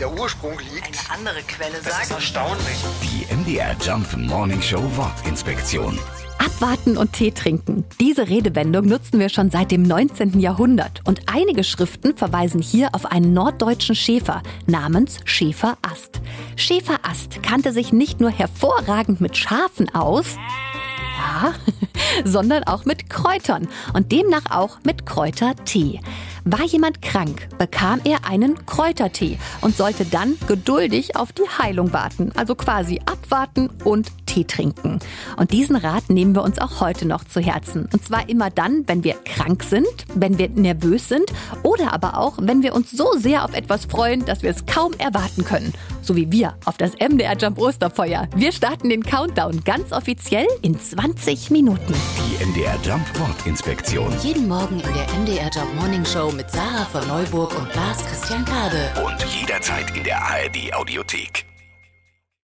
der Ursprung liegt. Eine andere Quelle Das ist sagt. erstaunlich. Die MDR Jump Morning Show Wortinspektion. Abwarten und Tee trinken. Diese Redewendung nutzen wir schon seit dem 19. Jahrhundert. Und einige Schriften verweisen hier auf einen norddeutschen Schäfer namens Schäferast. Schäferast kannte sich nicht nur hervorragend mit Schafen aus, ja, sondern auch mit Kräutern und demnach auch mit Kräutertee. War jemand krank, bekam er einen Kräutertee und sollte dann geduldig auf die Heilung warten, also quasi abwarten und Tee trinken. Und diesen Rat nehmen wir uns auch heute noch zu Herzen. Und zwar immer dann, wenn wir krank sind, wenn wir nervös sind oder aber auch, wenn wir uns so sehr auf etwas freuen, dass wir es kaum erwarten können. So wie wir auf das MDR Jump Osterfeuer. Wir starten den Countdown ganz offiziell in 20 Minuten. Die MDR Jump Wortinspektion. Jeden Morgen in der MDR Job Morning Show mit Sarah von Neuburg und Lars Christian Kade. Und jederzeit in der ARD Audiothek.